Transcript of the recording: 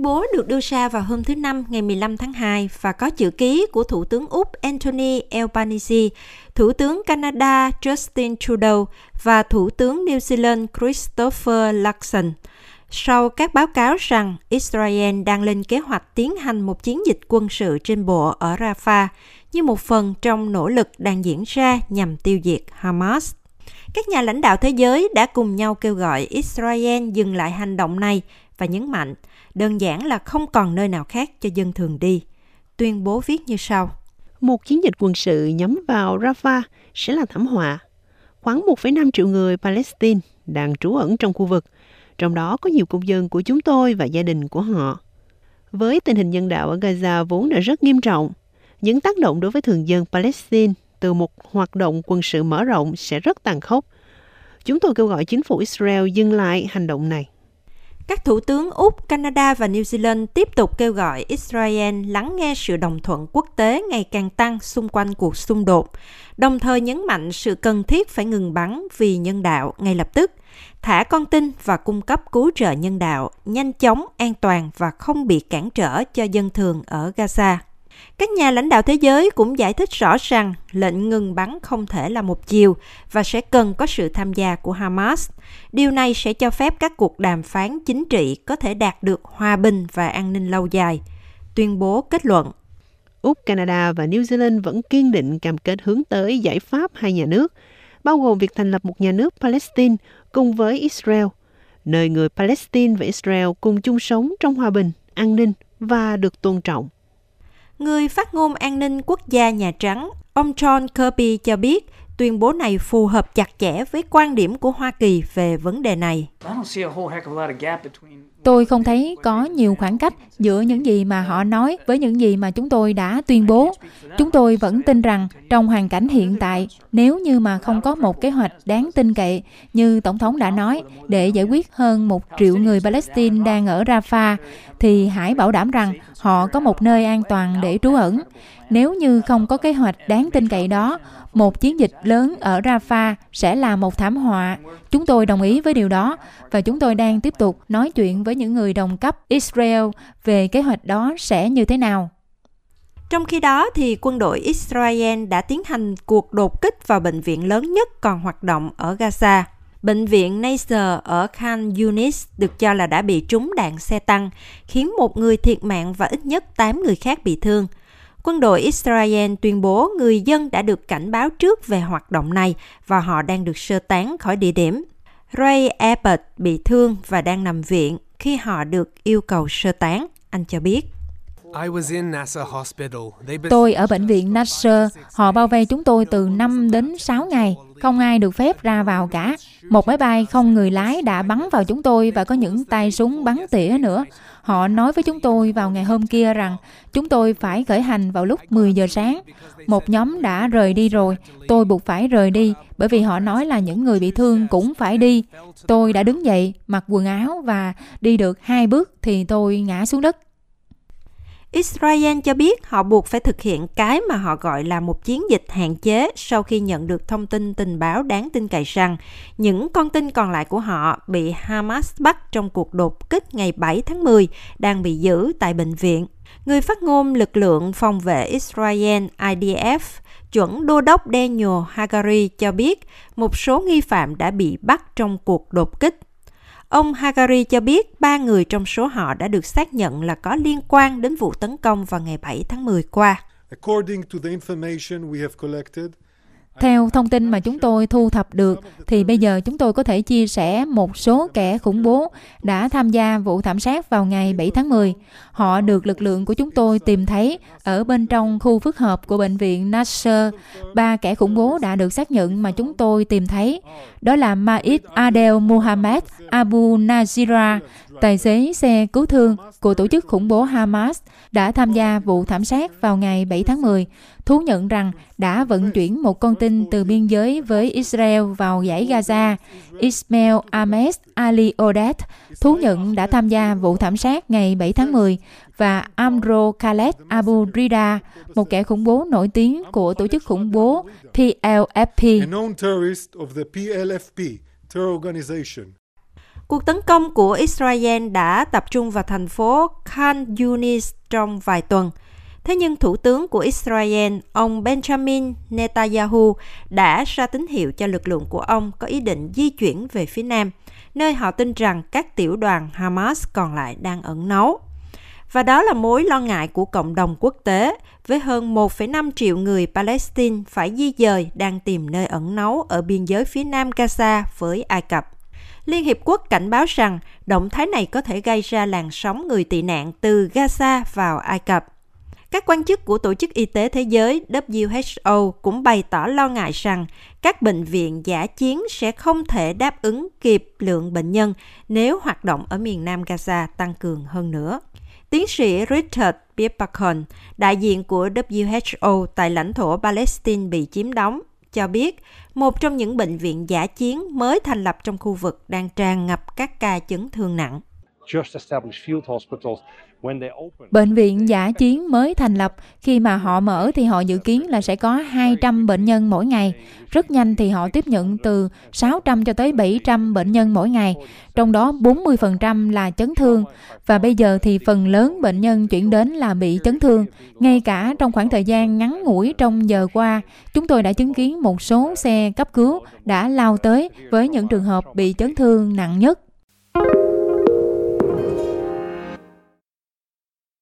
Tuyên bố được đưa ra vào hôm thứ Năm ngày 15 tháng 2 và có chữ ký của Thủ tướng Úc Anthony Albanese, Thủ tướng Canada Justin Trudeau và Thủ tướng New Zealand Christopher Luxon. Sau các báo cáo rằng Israel đang lên kế hoạch tiến hành một chiến dịch quân sự trên bộ ở Rafah như một phần trong nỗ lực đang diễn ra nhằm tiêu diệt Hamas. Các nhà lãnh đạo thế giới đã cùng nhau kêu gọi Israel dừng lại hành động này và nhấn mạnh đơn giản là không còn nơi nào khác cho dân thường đi. Tuyên bố viết như sau. Một chiến dịch quân sự nhắm vào Rafah sẽ là thảm họa. Khoảng 1,5 triệu người Palestine đang trú ẩn trong khu vực, trong đó có nhiều công dân của chúng tôi và gia đình của họ. Với tình hình nhân đạo ở Gaza vốn đã rất nghiêm trọng, những tác động đối với thường dân Palestine từ một hoạt động quân sự mở rộng sẽ rất tàn khốc. Chúng tôi kêu gọi chính phủ Israel dừng lại hành động này. Các thủ tướng Úc, Canada và New Zealand tiếp tục kêu gọi Israel lắng nghe sự đồng thuận quốc tế ngày càng tăng xung quanh cuộc xung đột, đồng thời nhấn mạnh sự cần thiết phải ngừng bắn vì nhân đạo ngay lập tức, thả con tin và cung cấp cứu trợ nhân đạo nhanh chóng, an toàn và không bị cản trở cho dân thường ở Gaza. Các nhà lãnh đạo thế giới cũng giải thích rõ rằng lệnh ngừng bắn không thể là một chiều và sẽ cần có sự tham gia của Hamas. Điều này sẽ cho phép các cuộc đàm phán chính trị có thể đạt được hòa bình và an ninh lâu dài. Tuyên bố kết luận. Úc, Canada và New Zealand vẫn kiên định cam kết hướng tới giải pháp hai nhà nước, bao gồm việc thành lập một nhà nước Palestine cùng với Israel, nơi người Palestine và Israel cùng chung sống trong hòa bình, an ninh và được tôn trọng. Người phát ngôn an ninh quốc gia Nhà Trắng, ông John Kirby cho biết tuyên bố này phù hợp chặt chẽ với quan điểm của Hoa Kỳ về vấn đề này. Tôi không thấy có nhiều khoảng cách giữa những gì mà họ nói với những gì mà chúng tôi đã tuyên bố. Chúng tôi vẫn tin rằng trong hoàn cảnh hiện tại, nếu như mà không có một kế hoạch đáng tin cậy như Tổng thống đã nói để giải quyết hơn một triệu người Palestine đang ở Rafah, thì hãy bảo đảm rằng họ có một nơi an toàn để trú ẩn. Nếu như không có kế hoạch đáng tin cậy đó, một chiến dịch lớn ở Rafah sẽ là một thảm họa. Chúng tôi đồng ý với điều đó và chúng tôi đang tiếp tục nói chuyện với với những người đồng cấp Israel về kế hoạch đó sẽ như thế nào. Trong khi đó, thì quân đội Israel đã tiến hành cuộc đột kích vào bệnh viện lớn nhất còn hoạt động ở Gaza. Bệnh viện Nasser ở Khan Yunis được cho là đã bị trúng đạn xe tăng, khiến một người thiệt mạng và ít nhất 8 người khác bị thương – Quân đội Israel tuyên bố người dân đã được cảnh báo trước về hoạt động này và họ đang được sơ tán khỏi địa điểm. Ray Abbott bị thương và đang nằm viện khi họ được yêu cầu sơ tán, anh cho biết. Tôi ở bệnh viện Nasser, họ bao vây chúng tôi từ 5 đến 6 ngày, không ai được phép ra vào cả. Một máy bay không người lái đã bắn vào chúng tôi và có những tay súng bắn tỉa nữa. Họ nói với chúng tôi vào ngày hôm kia rằng chúng tôi phải khởi hành vào lúc 10 giờ sáng. Một nhóm đã rời đi rồi, tôi buộc phải rời đi bởi vì họ nói là những người bị thương cũng phải đi. Tôi đã đứng dậy, mặc quần áo và đi được hai bước thì tôi ngã xuống đất. Israel cho biết họ buộc phải thực hiện cái mà họ gọi là một chiến dịch hạn chế sau khi nhận được thông tin tình báo đáng tin cậy rằng những con tin còn lại của họ bị Hamas bắt trong cuộc đột kích ngày 7 tháng 10 đang bị giữ tại bệnh viện. Người phát ngôn lực lượng phòng vệ Israel IDF chuẩn đô đốc Daniel Hagari cho biết một số nghi phạm đã bị bắt trong cuộc đột kích Ông Hagari cho biết ba người trong số họ đã được xác nhận là có liên quan đến vụ tấn công vào ngày 7 tháng 10 qua. According to the information we have collected, theo thông tin mà chúng tôi thu thập được, thì bây giờ chúng tôi có thể chia sẻ một số kẻ khủng bố đã tham gia vụ thảm sát vào ngày 7 tháng 10. Họ được lực lượng của chúng tôi tìm thấy ở bên trong khu phức hợp của bệnh viện Nasser. Ba kẻ khủng bố đã được xác nhận mà chúng tôi tìm thấy. Đó là Maid Adel Mohammed Abu Nazira, tài xế xe cứu thương của tổ chức khủng bố Hamas đã tham gia vụ thảm sát vào ngày 7 tháng 10, thú nhận rằng đã vận chuyển một con tin từ biên giới với Israel vào giải Gaza. Ismail Ahmed Ali Odet thú nhận đã tham gia vụ thảm sát ngày 7 tháng 10 và Amro Khaled Abu Rida, một kẻ khủng bố nổi tiếng của tổ chức khủng bố PLFP. Cuộc tấn công của Israel đã tập trung vào thành phố Khan Yunis trong vài tuần. Thế nhưng Thủ tướng của Israel, ông Benjamin Netanyahu, đã ra tín hiệu cho lực lượng của ông có ý định di chuyển về phía Nam, nơi họ tin rằng các tiểu đoàn Hamas còn lại đang ẩn náu. Và đó là mối lo ngại của cộng đồng quốc tế, với hơn 1,5 triệu người Palestine phải di dời đang tìm nơi ẩn náu ở biên giới phía nam Gaza với Ai Cập. Liên Hiệp Quốc cảnh báo rằng động thái này có thể gây ra làn sóng người tị nạn từ Gaza vào Ai Cập. Các quan chức của Tổ chức Y tế Thế giới WHO cũng bày tỏ lo ngại rằng các bệnh viện giả chiến sẽ không thể đáp ứng kịp lượng bệnh nhân nếu hoạt động ở miền Nam Gaza tăng cường hơn nữa. Tiến sĩ Richard Bierbackon, đại diện của WHO tại lãnh thổ Palestine bị chiếm đóng, cho biết một trong những bệnh viện giả chiến mới thành lập trong khu vực đang tràn ngập các ca chấn thương nặng. Bệnh viện giả chiến mới thành lập, khi mà họ mở thì họ dự kiến là sẽ có 200 bệnh nhân mỗi ngày. Rất nhanh thì họ tiếp nhận từ 600 cho tới 700 bệnh nhân mỗi ngày, trong đó 40% là chấn thương. Và bây giờ thì phần lớn bệnh nhân chuyển đến là bị chấn thương. Ngay cả trong khoảng thời gian ngắn ngủi trong giờ qua, chúng tôi đã chứng kiến một số xe cấp cứu đã lao tới với những trường hợp bị chấn thương nặng nhất